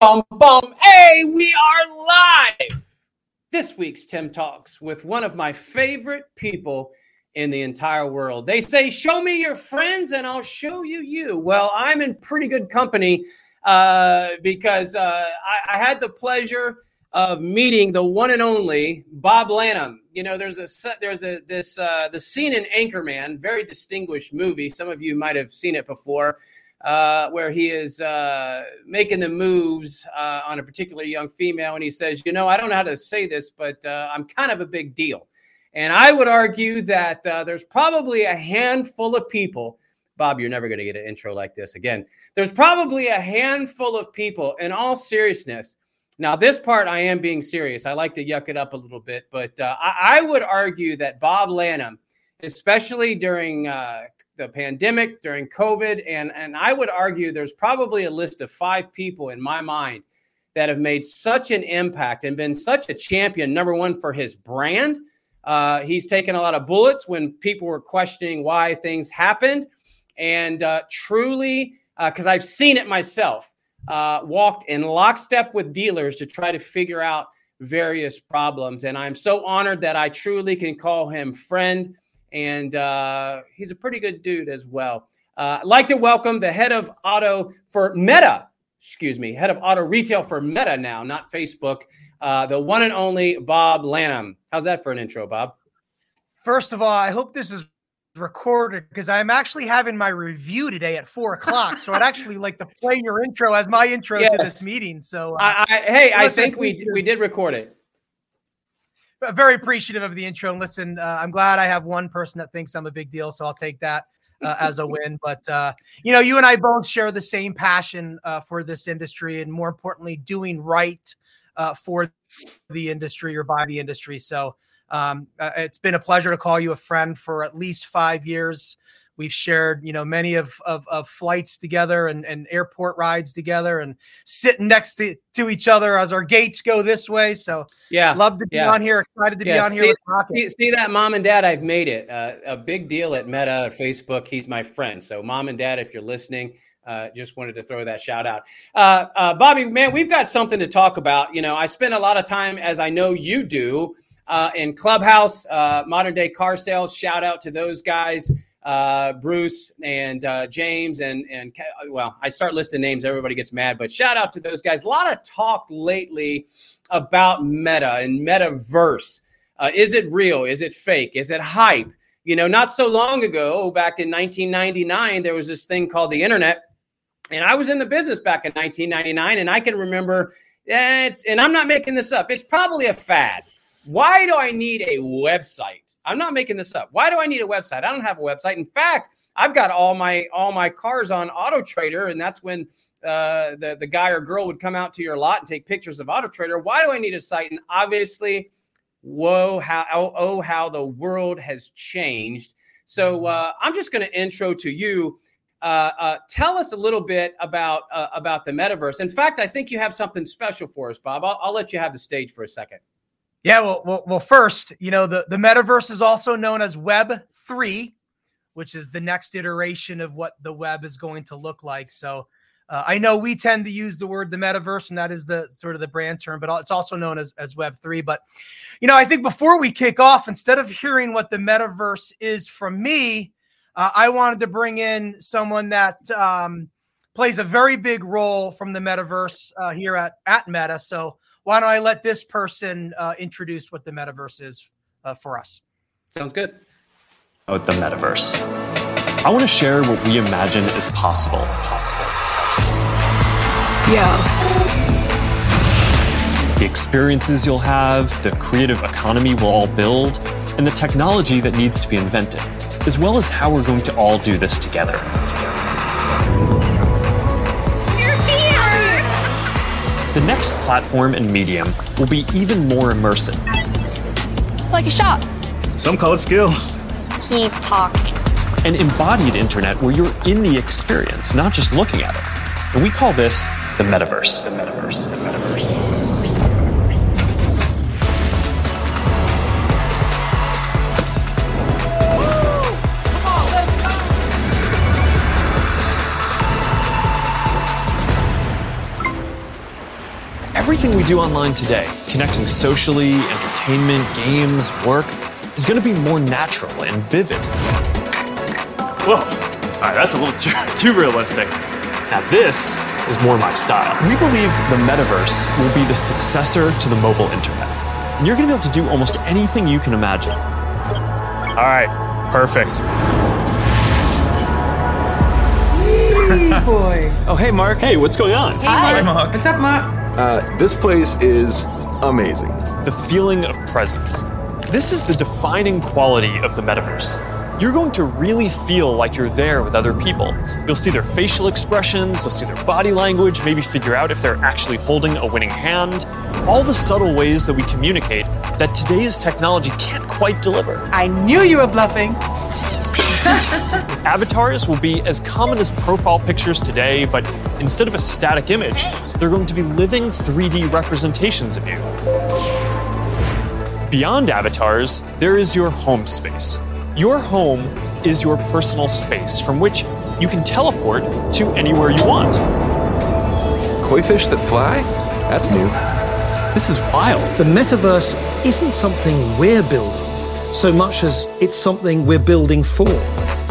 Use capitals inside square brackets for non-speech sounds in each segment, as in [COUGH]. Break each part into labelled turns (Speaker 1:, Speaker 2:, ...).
Speaker 1: bum, bum. Hey, we are live. This week's Tim Talks with one of my favorite people in the entire world. They say, Show me your friends and I'll show you you. Well, I'm in pretty good company uh, because uh, I, I, had the pleasure of meeting the one and only Bob Lanham. You know, there's a there's a this uh, the scene in Anchorman, very distinguished movie. Some of you might have seen it before uh, where he is uh, making the moves uh, on a particular young female, and he says, "You know, I don't know how to say this, but uh, I'm kind of a big deal." And I would argue that uh, there's probably a handful of people. Bob, you're never going to get an intro like this again. There's probably a handful of people, in all seriousness. Now, this part I am being serious. I like to yuck it up a little bit, but uh, I, I, would argue that Bob Lanham, especially during the pandemic, during COVID. And, and I would argue there's probably a list of five people in my mind that have made such an impact and been such a champion, number one, for his brand. Uh, he's taken a lot of bullets when people were questioning why things happened. And uh, truly, because uh, I've seen it myself, uh, walked in lockstep with dealers to try to figure out various problems. And I'm so honored that I truly can call him friend and uh, he's a pretty good dude as well. Uh, I'd like to welcome the head of auto for Meta, excuse me, head of auto retail for Meta now, not Facebook, uh, the one and only Bob Lanham. How's that for an intro, Bob?
Speaker 2: First of all, I hope this is recorded because I'm actually having my review today at four o'clock. So I'd actually like to play your intro as my intro yes. to this meeting. So, uh,
Speaker 1: I, I, hey, I think we we did record it
Speaker 2: very appreciative of the intro. And listen, uh, I'm glad I have one person that thinks I'm a big deal, so I'll take that uh, [LAUGHS] as a win. But uh, you know, you and I both share the same passion uh, for this industry, and more importantly, doing right uh, for the industry or by the industry. So um, uh, it's been a pleasure to call you a friend for at least five years. We've shared, you know, many of, of, of flights together and, and airport rides together and sitting next to, to each other as our gates go this way. So
Speaker 1: yeah,
Speaker 2: love to be
Speaker 1: yeah.
Speaker 2: on here. Excited to yeah. be on
Speaker 1: see,
Speaker 2: here.
Speaker 1: See, see, that mom and dad, I've made it uh, a big deal at Meta or Facebook. He's my friend. So mom and dad, if you're listening, uh, just wanted to throw that shout out. Uh, uh, Bobby, man, we've got something to talk about. You know, I spend a lot of time, as I know you do, uh, in Clubhouse, uh, modern day car sales. Shout out to those guys uh, Bruce and uh, James and and well, I start listing names, everybody gets mad. But shout out to those guys. A lot of talk lately about Meta and Metaverse. Uh, is it real? Is it fake? Is it hype? You know, not so long ago, back in 1999, there was this thing called the internet, and I was in the business back in 1999, and I can remember. and I'm not making this up. It's probably a fad. Why do I need a website? I'm not making this up. Why do I need a website? I don't have a website. In fact, I've got all my all my cars on Auto Trader, and that's when uh, the the guy or girl would come out to your lot and take pictures of Auto Trader. Why do I need a site? And obviously, whoa, how oh, oh how the world has changed. So mm-hmm. uh, I'm just going to intro to you. Uh, uh, tell us a little bit about uh, about the metaverse. In fact, I think you have something special for us, Bob. I'll, I'll let you have the stage for a second.
Speaker 2: Yeah, well, well, well, first, you know, the, the metaverse is also known as Web 3, which is the next iteration of what the web is going to look like. So uh, I know we tend to use the word the metaverse, and that is the sort of the brand term, but it's also known as, as Web 3. But, you know, I think before we kick off, instead of hearing what the metaverse is from me, uh, I wanted to bring in someone that um, plays a very big role from the metaverse uh, here at, at Meta. So, why don't I let this person uh, introduce what the metaverse is uh, for us?
Speaker 1: Sounds good.
Speaker 3: About the metaverse, I want to share what we imagine is possible.
Speaker 4: Yeah.
Speaker 3: The experiences you'll have, the creative economy we'll all build, and the technology that needs to be invented, as well as how we're going to all do this together. The next platform and medium will be even more immersive.
Speaker 4: Like a shop.
Speaker 5: Some call it skill.
Speaker 4: Keep talking.
Speaker 3: An embodied internet where you're in the experience, not just looking at it. And we call this the metaverse. The metaverse. The metaverse. Everything we do online today, connecting socially, entertainment, games, work, is going to be more natural and vivid.
Speaker 5: Whoa, all right, that's a little [LAUGHS] too, too realistic.
Speaker 3: Now, this is more my style. We believe the metaverse will be the successor to the mobile internet. And you're going to be able to do almost anything you can imagine. All right, perfect.
Speaker 6: boy.
Speaker 3: Oh, hey, Mark. Hey, what's going on?
Speaker 2: Hi, Mark.
Speaker 6: What's up, Mark?
Speaker 7: Uh, this place is amazing.
Speaker 3: The feeling of presence. This is the defining quality of the metaverse. You're going to really feel like you're there with other people. You'll see their facial expressions, you'll see their body language, maybe figure out if they're actually holding a winning hand. All the subtle ways that we communicate that today's technology can't quite deliver.
Speaker 6: I knew you were bluffing. [LAUGHS]
Speaker 3: Avatars will be as common as profile pictures today, but instead of a static image, they're going to be living 3D representations of you. Beyond avatars, there is your home space. Your home is your personal space from which you can teleport to anywhere you want.
Speaker 7: Koi fish that fly? That's new.
Speaker 3: This is wild.
Speaker 8: The metaverse isn't something we're building so much as it's something we're building for.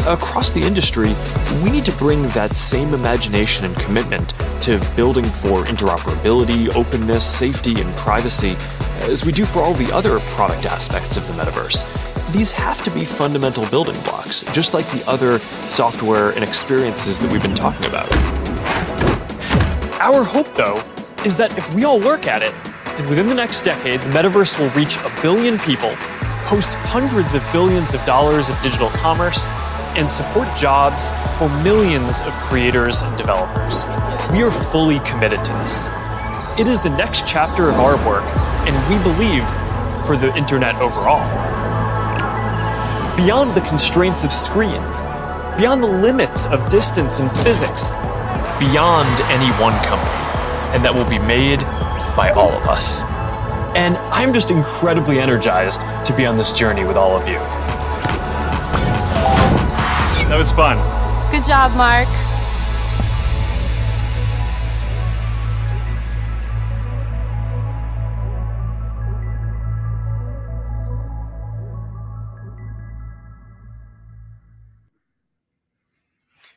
Speaker 3: Across the industry, we need to bring that same imagination and commitment to building for interoperability, openness, safety, and privacy as we do for all the other product aspects of the metaverse. These have to be fundamental building blocks, just like the other software and experiences that we've been talking about. Our hope, though, is that if we all work at it, then within the next decade, the metaverse will reach a billion people, host hundreds of billions of dollars of digital commerce, and support jobs for millions of creators and developers. We are fully committed to this. It is the next chapter of our work, and we believe for the internet overall. Beyond the constraints of screens, beyond the limits of distance and physics, beyond any one company, and that will be made by all of us. And I'm just incredibly energized to be on this journey with all of you.
Speaker 5: That was fun.
Speaker 9: Good job, Mark.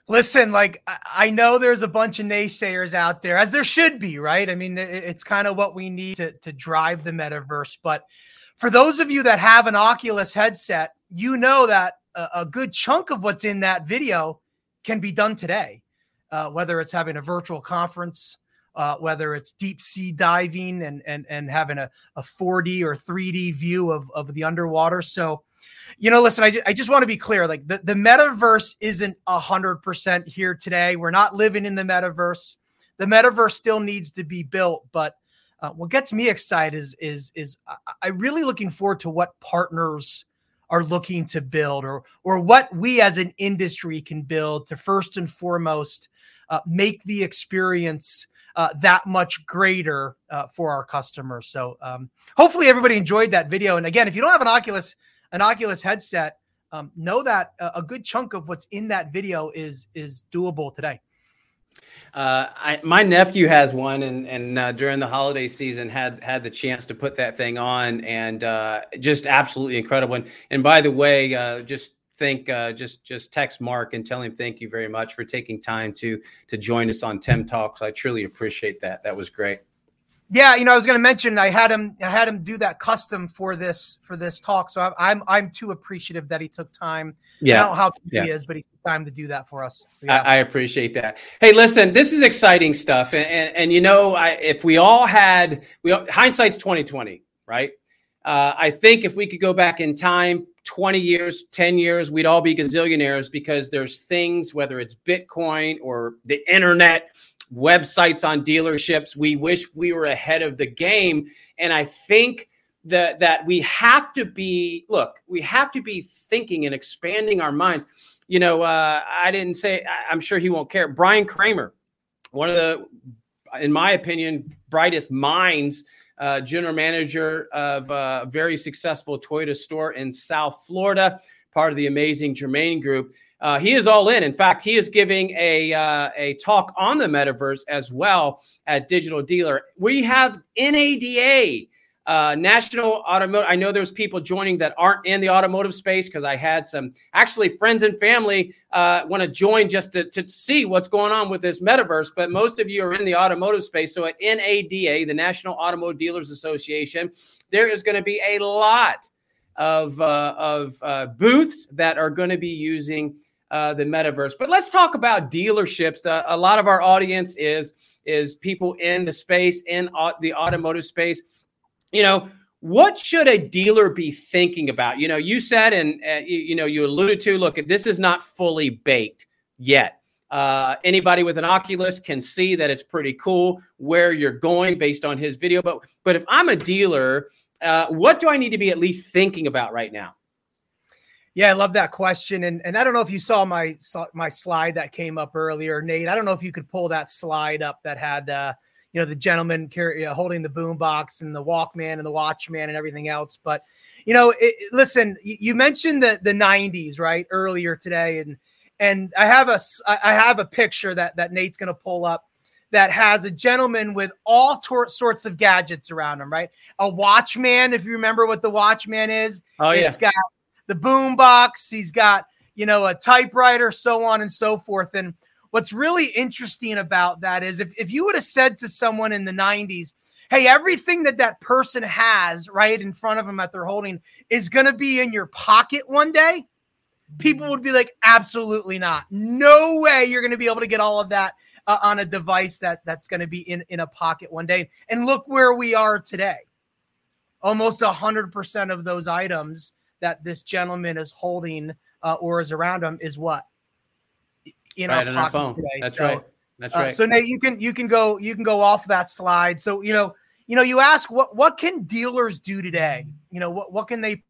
Speaker 2: Listen, like I- I know there's a bunch of naysayers out there, as there should be, right? I mean, it's kind of what we need to, to drive the metaverse. But for those of you that have an Oculus headset, you know that a, good chunk of what's in that video can be done today, uh, whether it's having a virtual conference, uh, whether it's deep sea diving and and and having a, a 4D or 3D view of, of the underwater. So, you know, listen, I, ju- I just want to be clear. Like the, the metaverse isn't hundred percent here today. We're not living in the metaverse. The metaverse still needs to be built. But uh, what gets me excited is is is I, I really looking forward to what partners are looking to build or or what we as an industry can build to first and foremost uh, make the experience uh, that much greater uh, for our customers. So um, hopefully everybody enjoyed that video. And again, if you don't have an Oculus an Oculus headset, um, know that a, good chunk of what's in that video is is doable today.
Speaker 1: Uh, I, my nephew has one, and and uh, during the holiday season had had the chance to put that thing on, and uh, just absolutely incredible. And, and by the way, uh, just think, uh, just just text Mark and tell him thank you very much for taking time to to join us on Tim Talks. I truly appreciate that. That was great.
Speaker 2: Yeah, you know, I was going to mention I had him I had him do that custom for this for this talk. So I'm I'm, I'm too appreciative that he took time. I don't know how
Speaker 1: Yeah.
Speaker 2: he is, but he time to do that for us. So,
Speaker 1: I,
Speaker 2: yeah.
Speaker 1: I appreciate that. Hey, listen, this is exciting stuff, and and, and you know, I, if we all had, we hindsight's twenty twenty, right? Uh, I think if we could go back in time, twenty years, ten years, we'd all be gazillionaires because there's things, whether it's Bitcoin or the internet, websites on dealerships, we wish we were ahead of the game, and I think that that we have to be look we have to be thinking and expanding our minds you know uh, i didn't say i'm sure he won't care brian kramer one of the in my opinion brightest minds uh, general manager of uh, a very successful toyota store in south florida part of the amazing germain group uh, he is all in. In fact, he is giving a uh, a talk on the metaverse as well at Digital Dealer. We have NADA, uh, National Automotive. I know there's people joining that aren't in the automotive space because I had some actually friends and family uh, want to join just to, to see what's going on with this metaverse. But most of you are in the automotive space. So at NADA, the National Automotive Dealers Association, there is going to be a lot of uh, of uh, booths that are going to be using uh, the metaverse. But let's talk about dealerships. The, a lot of our audience is is people in the space in au- the automotive space. You know, what should a dealer be thinking about? You know, you said and uh, you, you, know you alluded to. Look, this is not fully baked yet. Uh, anybody with an Oculus can see that it's pretty cool where you're going based on his video. But but if I'm a dealer, uh, what do I need to be at least thinking about right now?
Speaker 2: Yeah, I love that question, and and I don't know if you saw my my slide that came up earlier, Nate. I don't know if you could pull that slide up that had uh, you know the gentleman carry, uh, holding the boombox and the Walkman and the Watchman and everything else. But you know, it, listen, you mentioned the the '90s right earlier today, and and I have a I have a picture that that Nate's going to pull up that has a gentleman with all tor- sorts of gadgets around him, right? A Watchman, if you remember what the Watchman is.
Speaker 1: Oh yeah.
Speaker 2: It's got the boombox. He's got, you know, a typewriter, so on and so forth. And what's really interesting about that is if, if you would have said to someone in the 90s, hey, everything that that person has right in front of them that they're holding is going to be in your pocket one day, people would be like, absolutely not. No way you're going to be able to get all of that uh, on a device that that's going to be in, in a pocket one day. And look where we are today. Almost 100% of those items that this gentleman is holding uh, or is around him is what
Speaker 1: in right, our, phone. Today. That's so, right. That's uh, right.
Speaker 2: Uh, so Nate, you can you can go you can go off that slide. So you know you know you ask what what can dealers do today? You know what what can they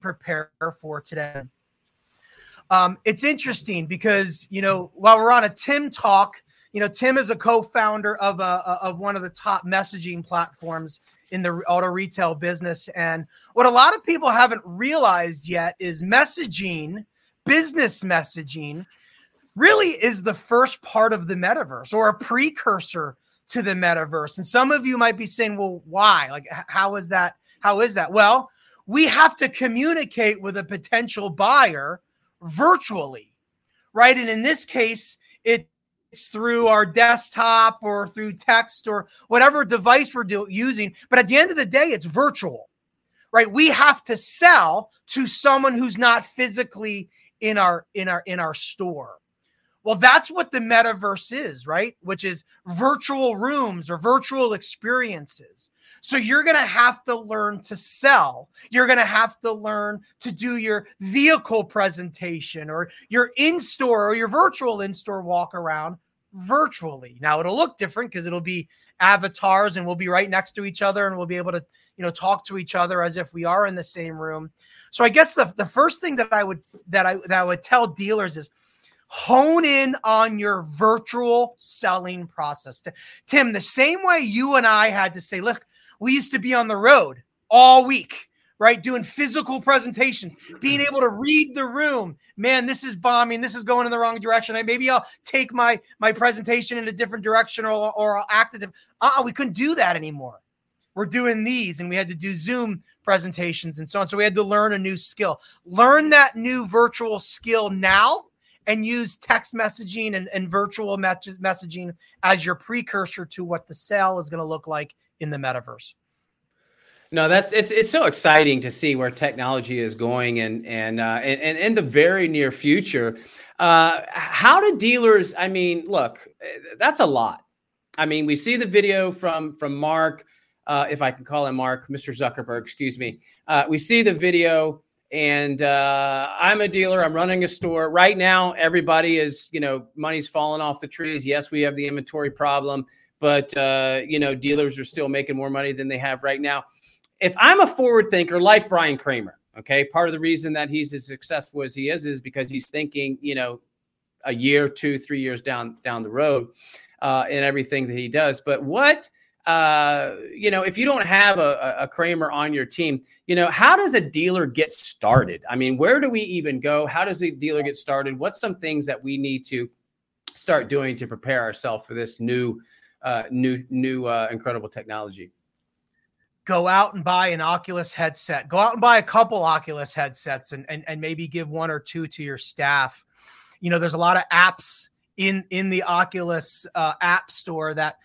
Speaker 2: prepare for today? Um, it's interesting because you know while we're on a Tim talk, you know Tim is a co-founder of a of one of the top messaging platforms in the auto retail business. And what a lot of people haven't realized yet is messaging, business messaging, really is the first part of the metaverse or a precursor to the metaverse. And some of you might be saying, well, why? Like, how is that? How is that? Well, we have to communicate with a potential buyer virtually, right? And in this case, it's through our desktop or through text or whatever device we're do- using. But at the end of the day, it's virtual, right? We have to sell to someone who's not physically in our in our in our store. Well, that's what the metaverse is, right? Which is virtual rooms or virtual experiences. So you're going to have to learn to sell. You're going to have to learn to do your vehicle presentation or your in store or your virtual in store walk around virtually. Now it'll look different because it'll be avatars and we'll be right next to each other and we'll be able to, you know, talk to each other as if we are in the same room. So I guess the, the first thing that I would that I that I would tell dealers is hone in on your virtual selling process. Tim, the same way you and I had to say, look, we used to be on the road all week right? Doing physical presentations, being able to read the room. Man, this is bombing. This is going in the wrong direction. Maybe I'll take my my presentation in a different direction or, or I'll act it. Uh-uh, we couldn't do that anymore. We're doing these and we had to do Zoom presentations and so on. So we had to learn a new skill. Learn that new virtual skill now and use text messaging and, and virtual messaging as your precursor to what the sale is going to look like in the metaverse.
Speaker 1: No, that's it's it's so exciting to see where technology is going and and uh, and, and in the very near future. Uh, how do dealers? I mean, look, that's a lot. I mean, we see the video from from Mark, uh, if I can call him Mark, Mr. Zuckerberg, excuse me. Uh, we see the video, and uh, I'm a dealer. I'm running a store right now. Everybody is, you know, money's falling off the trees. Yes, we have the inventory problem, but uh, you know, dealers are still making more money than they have right now if I'm a forward thinker like Brian Kramer, okay, part of the reason that he's as successful as he is is because he's thinking, you know, a year, two, three years down down the road uh, in everything that he does. But what uh, you know, if you don't have a, a Kramer on your team, you know, how does a dealer get started? I mean, where do we even go? How does a dealer get started? What's some things that we need to start doing to prepare ourselves for this new, uh, new, new, uh, incredible technology?
Speaker 2: Go out and buy an Oculus headset. Go out and buy a couple Oculus headsets and, and, and maybe give one or two to your staff. You know, there's a lot of apps in in the Oculus uh, app store that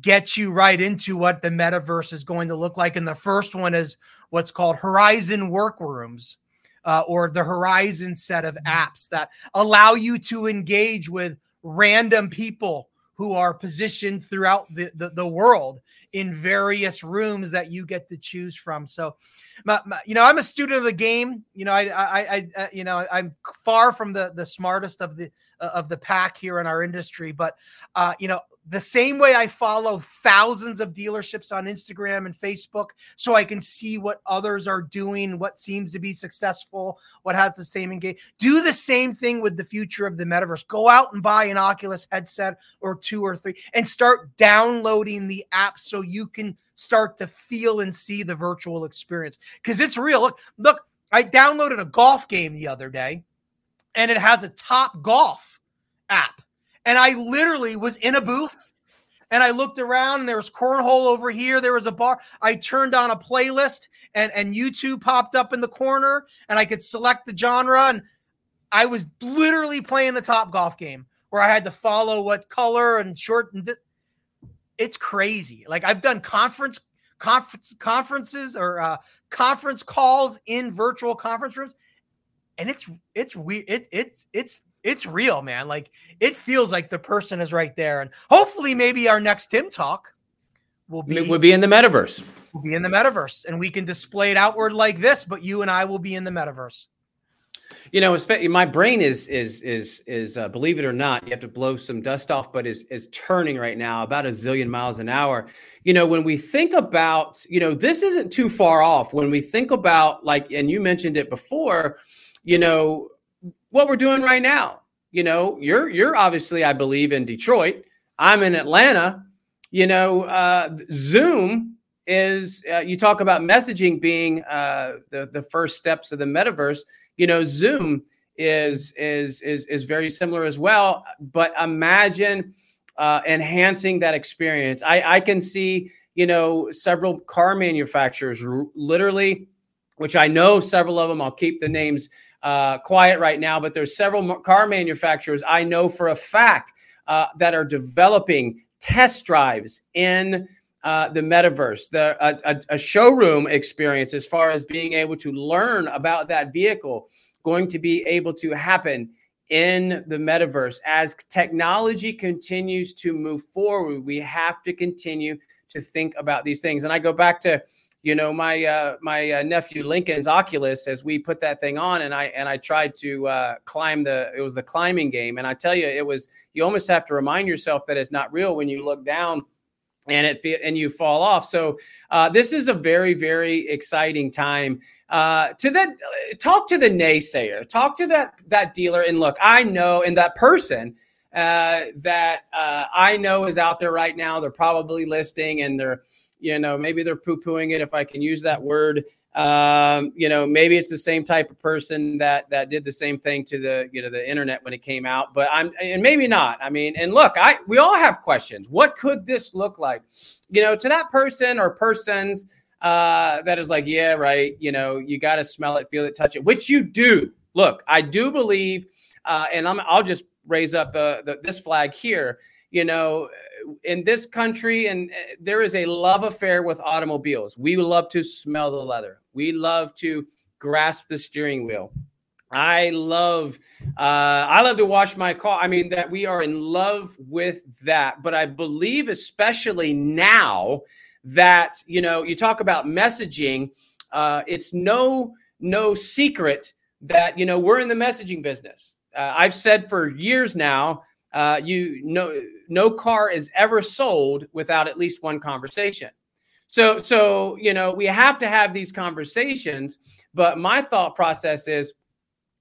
Speaker 2: get you right into what the metaverse is going to look like. And the first one is what's called Horizon Workrooms. Uh, or the Horizon set of apps that allow you to engage with random people who are positioned throughout the, the, the world in various rooms that you get to choose from. So, my, my, you know, I'm a student of the game. You know, I, I, I, I, you know, I'm far from the the smartest of the of the pack here in our industry, but uh, you know, the same way I follow thousands of dealerships on Instagram and Facebook so I can see what others are doing, what seems to be successful, what has the same engage. Do the same thing with the future of the metaverse. Go out and buy an Oculus headset or two or three and start downloading the app so you can start to feel and see the virtual experience because it's real. Look, look, I downloaded a golf game the other day and it has a top golf app and I literally was in a booth and I looked around and there was cornhole over here. There was a bar. I turned on a playlist and, and YouTube popped up in the corner and I could select the genre. And I was literally playing the top golf game where I had to follow what color and short. And th- it's crazy. Like I've done conference conference conferences or uh, conference calls in virtual conference rooms and it's it's weird it, it's it's it's real, man. Like it feels like the person is right there. And hopefully, maybe our next Tim talk will be
Speaker 1: will be in the metaverse.
Speaker 2: Will be in the metaverse, and we can display it outward like this. But you and I will be in the metaverse.
Speaker 1: You know, my brain is is is is uh, believe it or not, you have to blow some dust off, but is is turning right now about a zillion miles an hour. You know, when we think about, you know, this isn't too far off. When we think about like, and you mentioned it before, you know, what we're doing right now. You know, you're you're obviously, I believe, in Detroit. I'm in Atlanta. You know, uh, Zoom is. Uh, you talk about messaging being uh, the the first steps of the metaverse. You know, Zoom is is is is very similar as well. But imagine uh, enhancing that experience. I I can see you know several car manufacturers r- literally, which I know several of them. I'll keep the names uh, quiet right now, but there's several car manufacturers I know for a fact uh, that are developing test drives in uh, the metaverse, the a, a, showroom experience as far as being able to learn about that vehicle, going to be able to happen in the metaverse as technology continues to move forward. We have to continue to think about these things, and I go back to you know my uh, my uh, nephew Lincoln's Oculus as we put that thing on and I and I tried to uh, climb the it was the climbing game. And I tell you it was you almost have to remind yourself that it's not real when you look down and it and you fall off. So uh, this is a very very exciting time. Uh, to that talk to the naysayer. Talk to that that dealer. And look I know and that person uh, that I know is out there right now. They're probably listing and they're you know, maybe they're poo pooing it, if I can use that word. Um, you know, maybe it's the same type of person that that did the same thing to the you know the internet when it came out. But I'm and maybe not. I mean, and look, I we all have questions. What could this look like? You know, to that person or persons uh, that is like, yeah, right. You know, you got to smell it, feel it, touch it, which you do. Look, I do believe, uh, and I'm, I'll just raise up uh, the, this flag here. You know, in this country, and uh, there is a love affair with automobiles. We love to smell the leather. We love to grasp the steering wheel. I love, uh, I love to wash my car. I mean that we are in love with that. But I believe, especially now, that you know, you talk about messaging. Uh, it's no no secret that you know we're in the messaging business. Uh, I've said for years now uh, you no no car is ever sold without at least one conversation. So so you know we have to have these conversations. But my thought process is,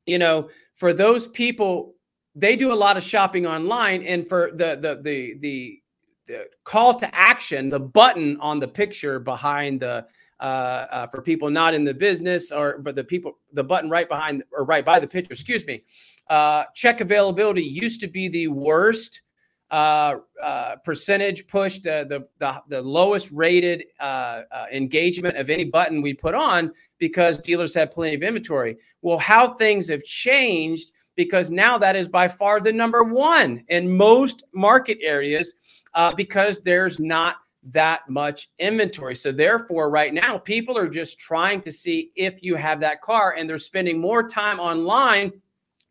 Speaker 1: you know, for those people, they do a lot of shopping online, and for the the the the the call to action, the button on the picture behind the uh, uh, for people not in the business or but the people the button right behind or right by the picture. Excuse me. Uh, check availability used to be the worst uh, uh, percentage pushed, uh, the, the, the lowest rated uh, uh, engagement of any button we put on because dealers have plenty of inventory. Well, how things have changed because now that is by far the number one in most market areas uh, because there's not that much inventory. So therefore, right now, people are just trying to see if you have that car, and they're spending more time online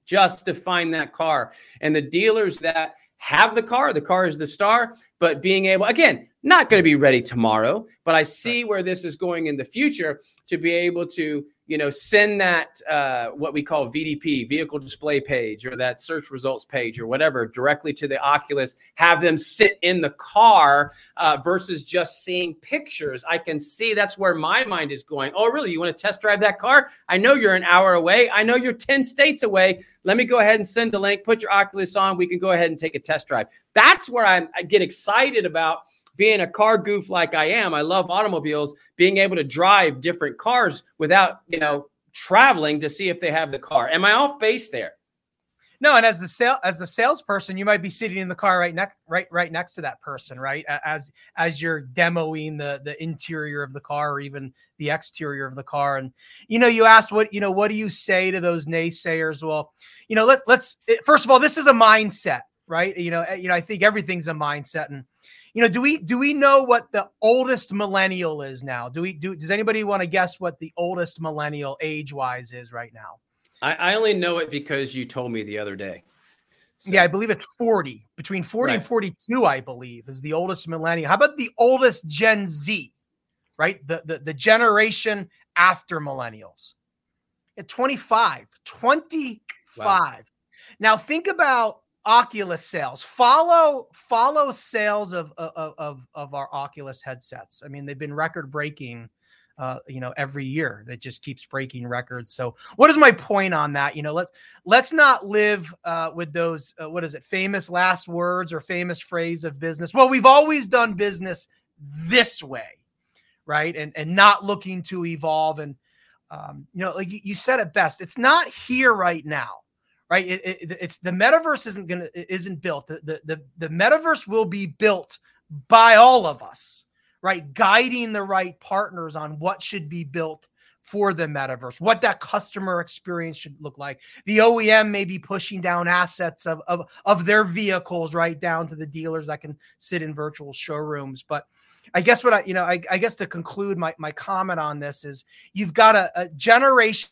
Speaker 1: just to find that car. And the dealers that have the car. The car is the star, but being able, again, not going to be ready tomorrow, but I see where this is going in the future to be able to you know, send that uh, what we call VDP, vehicle display page, or that search results page, or whatever, directly to the Oculus. Have them sit in the car uh, versus just seeing pictures. I can see that's where my mind is going. Oh, really? You want to test drive that car? I know you're an hour away. I know you're ten states away. Let me go ahead and send the link. Put your Oculus on. We can go ahead and take a test drive. That's where I'm, I get excited about being a car goof like I am, I love automobiles, being able to drive different cars without, you know, traveling to see if they have the car. Am I off base there?
Speaker 2: No, and as the sale as the salesperson, you might be sitting in the car right next right right next to that person, right? As as you're demoing the the interior of the car or even the exterior of the car. And you know, you asked what you know, what do you say to those naysayers? Well, you know, let let's first of all, this is a mindset, right? You know, eh, you know, I think everything's a mindset, and you know, do we do we know what the oldest millennial is now? Do we do? Does anybody want to guess what the oldest millennial age wise is right now?
Speaker 1: I, I, only know it because you told me the other day.
Speaker 2: So. Yeah, I believe it's 40. Between 40 right. and 42, I believe, is the oldest millennial. How about the oldest Gen Z? Right? The the, the generation after millennials. At 25. 25. Wow. Now think about Oculus sales. Follow follow sales of of of, of our Oculus headsets. I mean, they've been record breaking. Uh, you know, every year that just keeps breaking records. So, what is my point on that? You know, let's let's not live uh, with those uh, what is it, famous last words or famous phrase of business. Well, we've always done business this way, right? And and not looking to evolve. And um, you know, like you, you said it best. It's not here right now right? It, it, it's the metaverse isn't gonna isn't built. The, the the the metaverse will be built by all of us, right? Guiding the right partners on what should be built for the metaverse, what that customer experience should look like. The OEM may be pushing down assets of, of, of their vehicles right down to the dealers that can sit in virtual showrooms. But I guess what I, you know, I, I guess to conclude my, my comment on this is you've got a, a generation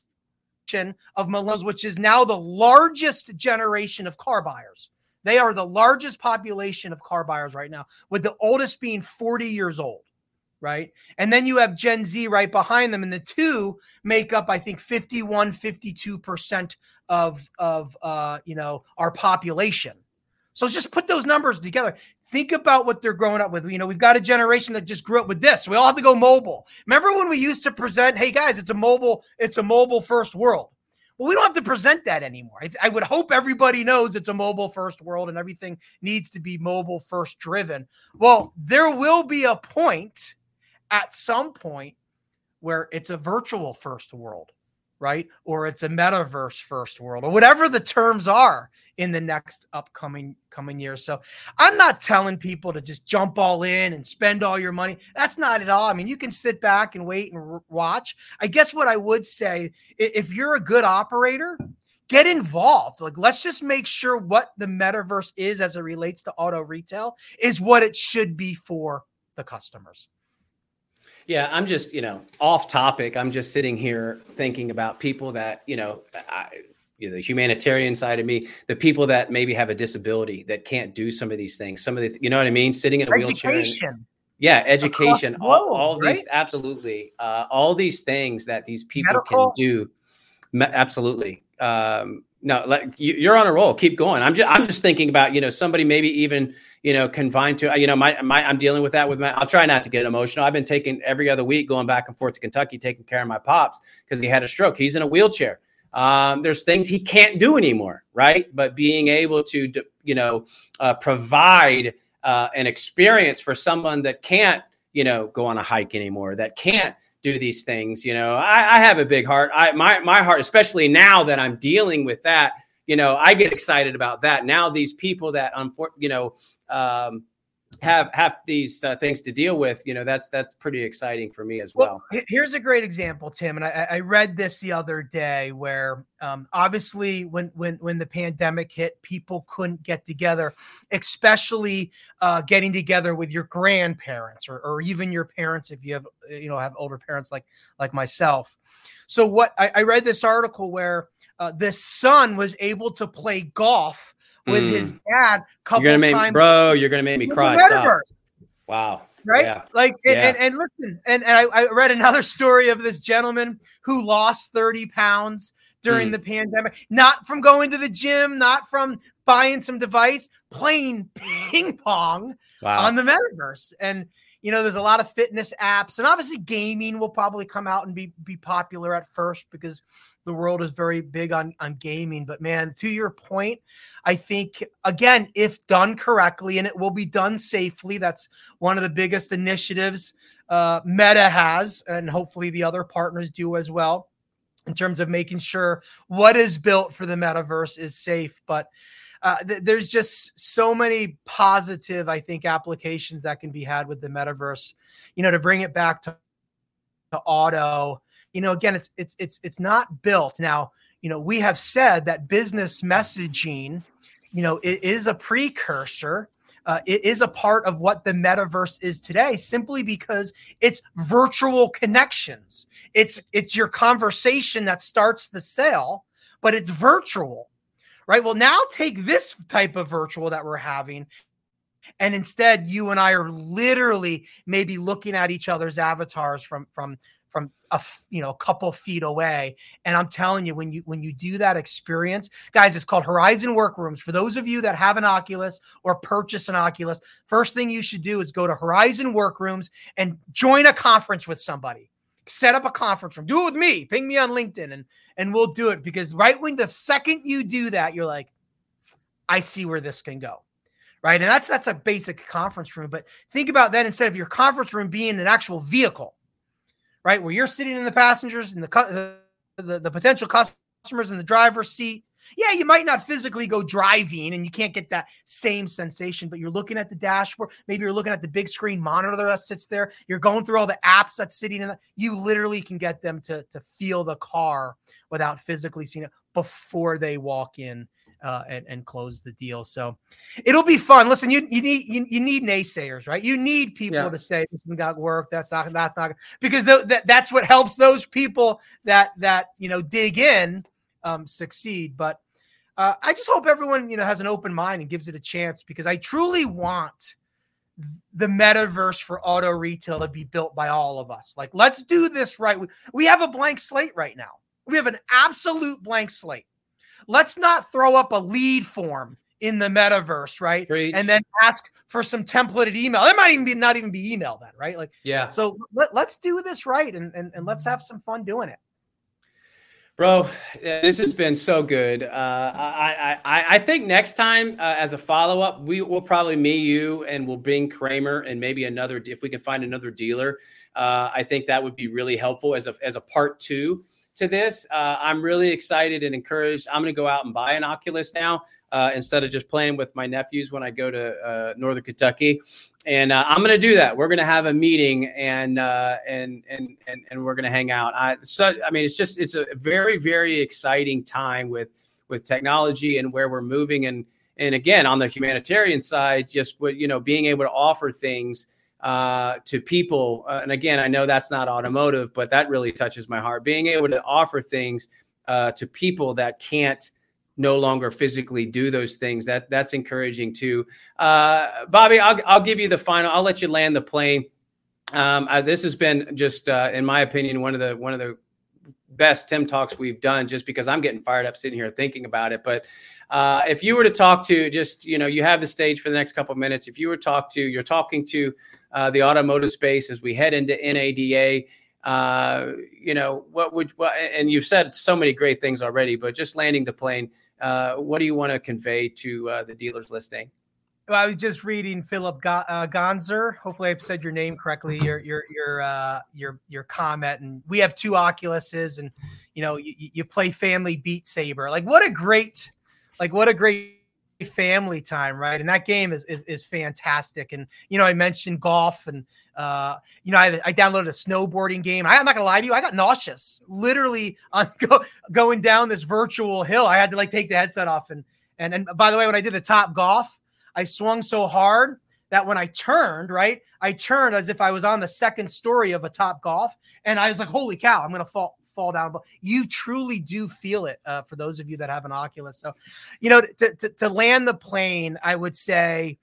Speaker 2: of millennials, which is now the largest generation of car buyers. They are the largest population of car buyers right now, with the oldest being 40 years old, right? And then you have Gen Z right behind them, and the two make up, I think, 51, 52% of, of uh, you know, our population. So just put those numbers together. Think about what they're growing up with. You know, we've got a generation that just grew up with this. We all have to go mobile. Remember when we used to present, "Hey guys, it's a mobile, it's a mobile first world." Well, we don't have to present that anymore. I, I would hope everybody knows it's a mobile first world and everything needs to be mobile first driven. Well, there will be a point at some point where it's a virtual first world right? Or it's a metaverse first world, or whatever the terms are in the next upcoming coming years. So I'm not telling people to just jump all in and spend all your money. That's not at all. I mean, you can sit back and wait and watch. I guess what I would say, if you're a good operator, get involved. Like, let's just make sure what the metaverse is as it relates to auto retail is what it should be for the customers.
Speaker 1: Yeah, I'm just, you know, off topic. I'm just sitting here thinking about people that, you know, I, you know, the humanitarian side of me, the people that maybe have a disability that can't do some of these things. Some of the, you know what I mean? Sitting in a education. wheelchair. And, yeah, education. all, all right? these, absolutely. Uh, all these things that these people Medical. can do. Absolutely. Um, no, like you, are on a roll. Keep going. I'm just, I'm just thinking about, you know, somebody maybe even you know, confined to, you know, my, my, I'm dealing with that with my, I'll try not to get emotional. I've been taking every other week going back and forth to Kentucky, taking care of my pops because he had a stroke. He's in a wheelchair. Um, there's things he can't do anymore, right? But being able to, you know, uh, provide uh, an experience for someone that can't, you know, go on a hike anymore, that can't do these things. You know, I, I have a big heart. I my my heart, especially now that I'm dealing with that. You know, I get excited about that. Now these people that, unfor- you know, um, have have these uh, things to deal with you know that's that's pretty exciting for me as well,
Speaker 2: well. here's a great example tim and i, I read this the other day where um, obviously when when when the pandemic hit people couldn't get together especially uh, getting together with your grandparents or, or even your parents if you have you know have older parents like like myself. So what i, I read this article where uh, the son was able to play golf with mm. his dad.
Speaker 1: Couple you're gonna make
Speaker 2: times
Speaker 1: bro. You're gonna make me cry. Wow.
Speaker 2: Right.
Speaker 1: Yeah.
Speaker 2: Like and, yeah. and, and, listen, and, and I, I, read another [LAUGHS] story of this gentleman who lost 30 pounds during mm. the pandemic, not from going to the gym, not from buying some device, playing [LAUGHS] ping pong wow. on the metaverse. And you know, there's a lot of fitness apps, and obviously gaming will probably come out and be be popular at first because the world is very big on on gaming but man to your point i think again if done correctly and it will be done safely that's one of the biggest initiatives uh, meta has and hopefully the other partners do as well in terms of making sure what is built for the metaverse is safe. But uh, th- there's just so many positive i think applications that can be had with the metaverse. You know to bring it back to, to auto you know, again, it's it's it's it's not built now. You know, we have said that business messaging, you know, it is a precursor. Uh, it is a part of what the metaverse is today, simply because it's virtual connections. It's it's your conversation that starts the sale, but it's virtual, right? Well, now take this type of virtual that we're having and instead you and i are literally maybe looking at each other's avatars from from from a you know a couple feet away. And i'm telling you when you when you do that experience guys it's called horizon workrooms. For those of you that have an oculus or purchase an oculus first thing you should do is go to horizon workrooms and join a conference with somebody. Set up a conference room. Do it with me. Ping me on linkedin and and we'll do it. Because right when the second you do that you're like i see where this can go. Right? And that's that's a basic conference room. But think about that instead of your conference room being an actual vehicle right? Where you're sitting in the passengers and the, the, the potential customers in the driver's seat. Yeah, you might not physically go driving and you can't get that same sensation, but you're looking at the dashboard. Maybe you're looking at the big screen monitor that sits there. You're going through all the apps that's sitting in. The, you literally can get them to to feel the car without physically seeing it before they walk in uh, and, and close the deal. So it'll be fun. Listen, you you need you, you need naysayers, right? You need people yeah. to say this is not work. That's not that's not because th- that, that's what helps those people that that you know dig in um, succeed. But uh, I just hope everyone you know has an open mind and gives it a chance because I truly want the metaverse for auto retail to be built by all of us. Like, let's do this right. We, we have a blank slate right now. We have an absolute blank slate let's not throw up a lead form in the metaverse, right?
Speaker 1: Preach.
Speaker 2: And then ask for some templated email. It might even be not even be email then, right? Like,
Speaker 1: yeah.
Speaker 2: So let, us do this right and, and, and let's have some fun doing it.
Speaker 1: Bro, this has been so good. Uh, I, I I think next time uh, as a follow up, we will probably me you and we'll bring Kramer and maybe another if we can find another dealer. Uh, I think that would be really helpful as a as a part two to this. Uh, I'm really excited and encouraged. I'm going to go out and buy an Oculus now uh, instead of just playing with my nephews when I go to uh, Northern Kentucky. And uh, I'm going to do that. We're going to have a meeting and uh, and and and and we're going to hang out. I so I mean, it's just it's a very very exciting time with with technology and where we're moving and and again on the humanitarian side, just what you know, being able to offer things uh, to people. Uh, and again, I know that's not automotive, but that really touches my heart. Being able to offer things uh, to people that can't no longer physically do those things that that's encouraging too. Uh, Bobby, I'll I'll give you the final. I'll let you land the plane. Um, uh, this has been just, uh, in my opinion, one of the one of the best Tim talks we've done. Just because I'm getting fired up sitting here thinking about it, but uh, if you were to talk to just, you know, you have the stage for the next couple of minutes. If you were to talk to, you're talking to uh, the automotive space as we head into NADA. Uh, you know, what would, what, and you've said so many great things already, but just landing the plane, uh, what do you want to convey to uh, the dealers listening?
Speaker 2: I was just reading Philip uh, Gonzer. Hopefully, I've said your name correctly. Your your your uh, your your comment, and we have two Oculuses, and you know you, you play family Beat Saber. Like what a great, like what a great family time, right? And that game is, is is, fantastic. And you know, I mentioned golf, and uh, you know, I, I downloaded a snowboarding game. I, am not gonna lie to you, I got nauseous, literally on [LAUGHS] go, going down this virtual hill. I had to like take the headset off, and and and by the way, when I did the top golf, I swung so hard that when I turned, right, I turned as if I was on the second story of a Topgolf, and I was like, "Holy cow, I'm gonna fall fall down." But you truly do feel it uh, for those of you that have an Oculus. So, you know, to, to, to land the plane, I would say,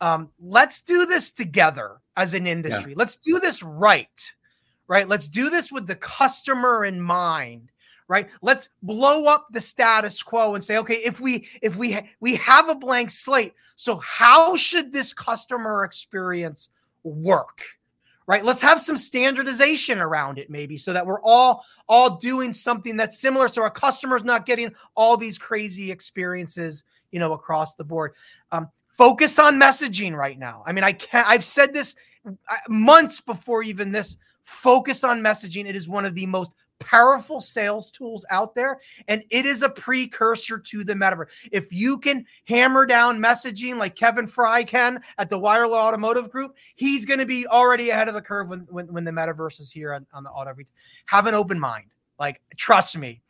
Speaker 2: um, let's do this together as an industry. Yeah. Let's do this right, right? Let's do this with the customer in mind right? Let's blow up the status quo and say okay if we if we we have a blank slate so how should this customer experience work right? Let's have some standardization around it maybe so that we're all all doing something that's similar so our customers not getting all these crazy experiences you know across the board. Um, focus on messaging right now. I mean i can't i've said this uh, months before even this. Focus on messaging. It is one of the most powerful sales tools out there and it is a precursor to the metaverse. If you can hammer down messaging like kevin fry can at the wireless automotive group he's going to be already ahead of the curve when, when, when the metaverse is here on, on the auto have an open mind. Like trust me.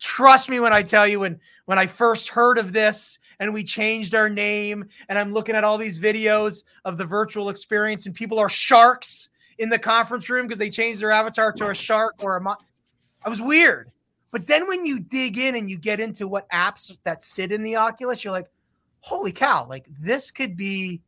Speaker 2: Trust me when i tell you when when i first heard of this and we changed our name and i'm looking at all these videos of the virtual experience and people are sharks in the conference room because they changed their avatar to a shark or a mo- I was weird. But then when you dig in and you get into what apps that sit in the Oculus, you're like, holy cow, like this could be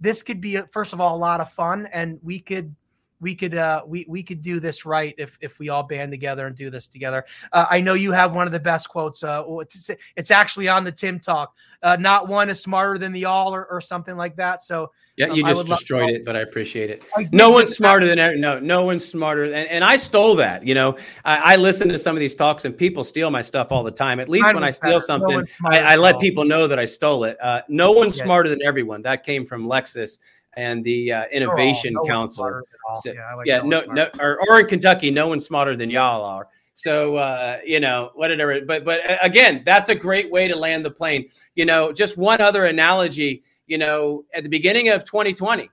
Speaker 2: this could be uh, first of all a lot of fun and we could we could uh we we could do this right if if we all band together and do this together uh, i know you have one of the best quotes uh it's, it's actually on the tim talk uh not one is smarter than the all or, or something like that so
Speaker 1: yeah, you um, just destroyed it, but I appreciate it. I no one's smarter than no, no one's smarter, and, and I stole that. You know, I, I, listen to some of these talks, and people steal my stuff all the time. At least when I steal something, no I, I, let people know that I stole it. Uh, no one's yeah. smarter than everyone. That came from Lexus and the uh, Innovation no Council. So, yeah, like yeah no, no, or, or in Kentucky, no one's smarter than y'all are. So uh, you know, whatever. But but again, that's a great way to land the plane. You know, just one other analogy you know, at the beginning of 2020,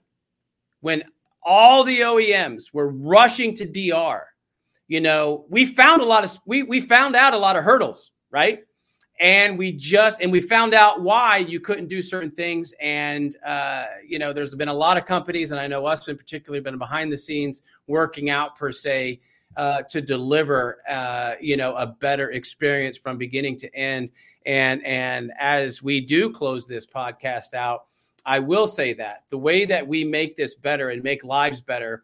Speaker 1: when all the OEMs were rushing to DR, you know, we found a lot of we we found out a lot of hurdles, right? And we just and we found out why you couldn't do certain things. And uh, you know, there's been a lot of companies, and I know us in particular, been behind the scenes working out per se uh, to deliver, uh, you know, a better experience from beginning to end. And and as we do close this podcast out, I will say that the way that we make this better and make lives better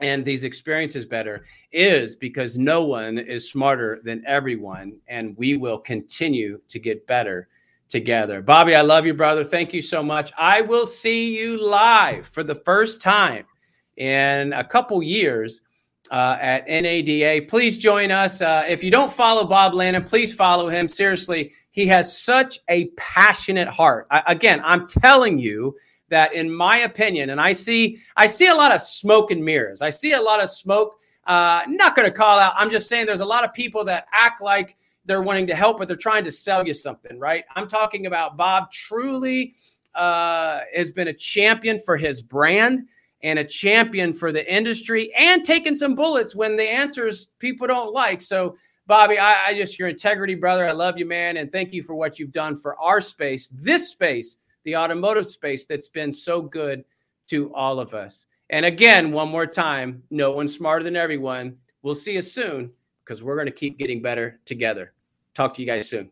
Speaker 1: and these experiences better is because no one is smarter than everyone and we will continue to get better together. Bobby, I love you brother. Thank you so much. I will see you live for the first time in a couple years uh, at NADA. Please join us. Uh, if you don't follow Bob Lanham, please follow him. Seriously, he has such a passionate heart. I, again, I'm telling you that, in my opinion, and I see, I see a lot of smoke and mirrors. I see a lot of smoke. Uh, not going to call out. I'm just saying there's a lot of people that act like they're wanting to help, but they're trying to sell you something, right? I'm talking about Bob. Truly uh, has been a champion for his brand and a champion for the industry and taking some bullets when the answers people don't like. So, Bobby, I, I, just, your integrity, brother. I love you, man. And thank you for what you've done for our space, this space, the automotive space that's been so good to all of us. And again, one more time, no one's smarter than everyone. We'll see you soon because we're going to keep getting better together. Talk to you guys soon.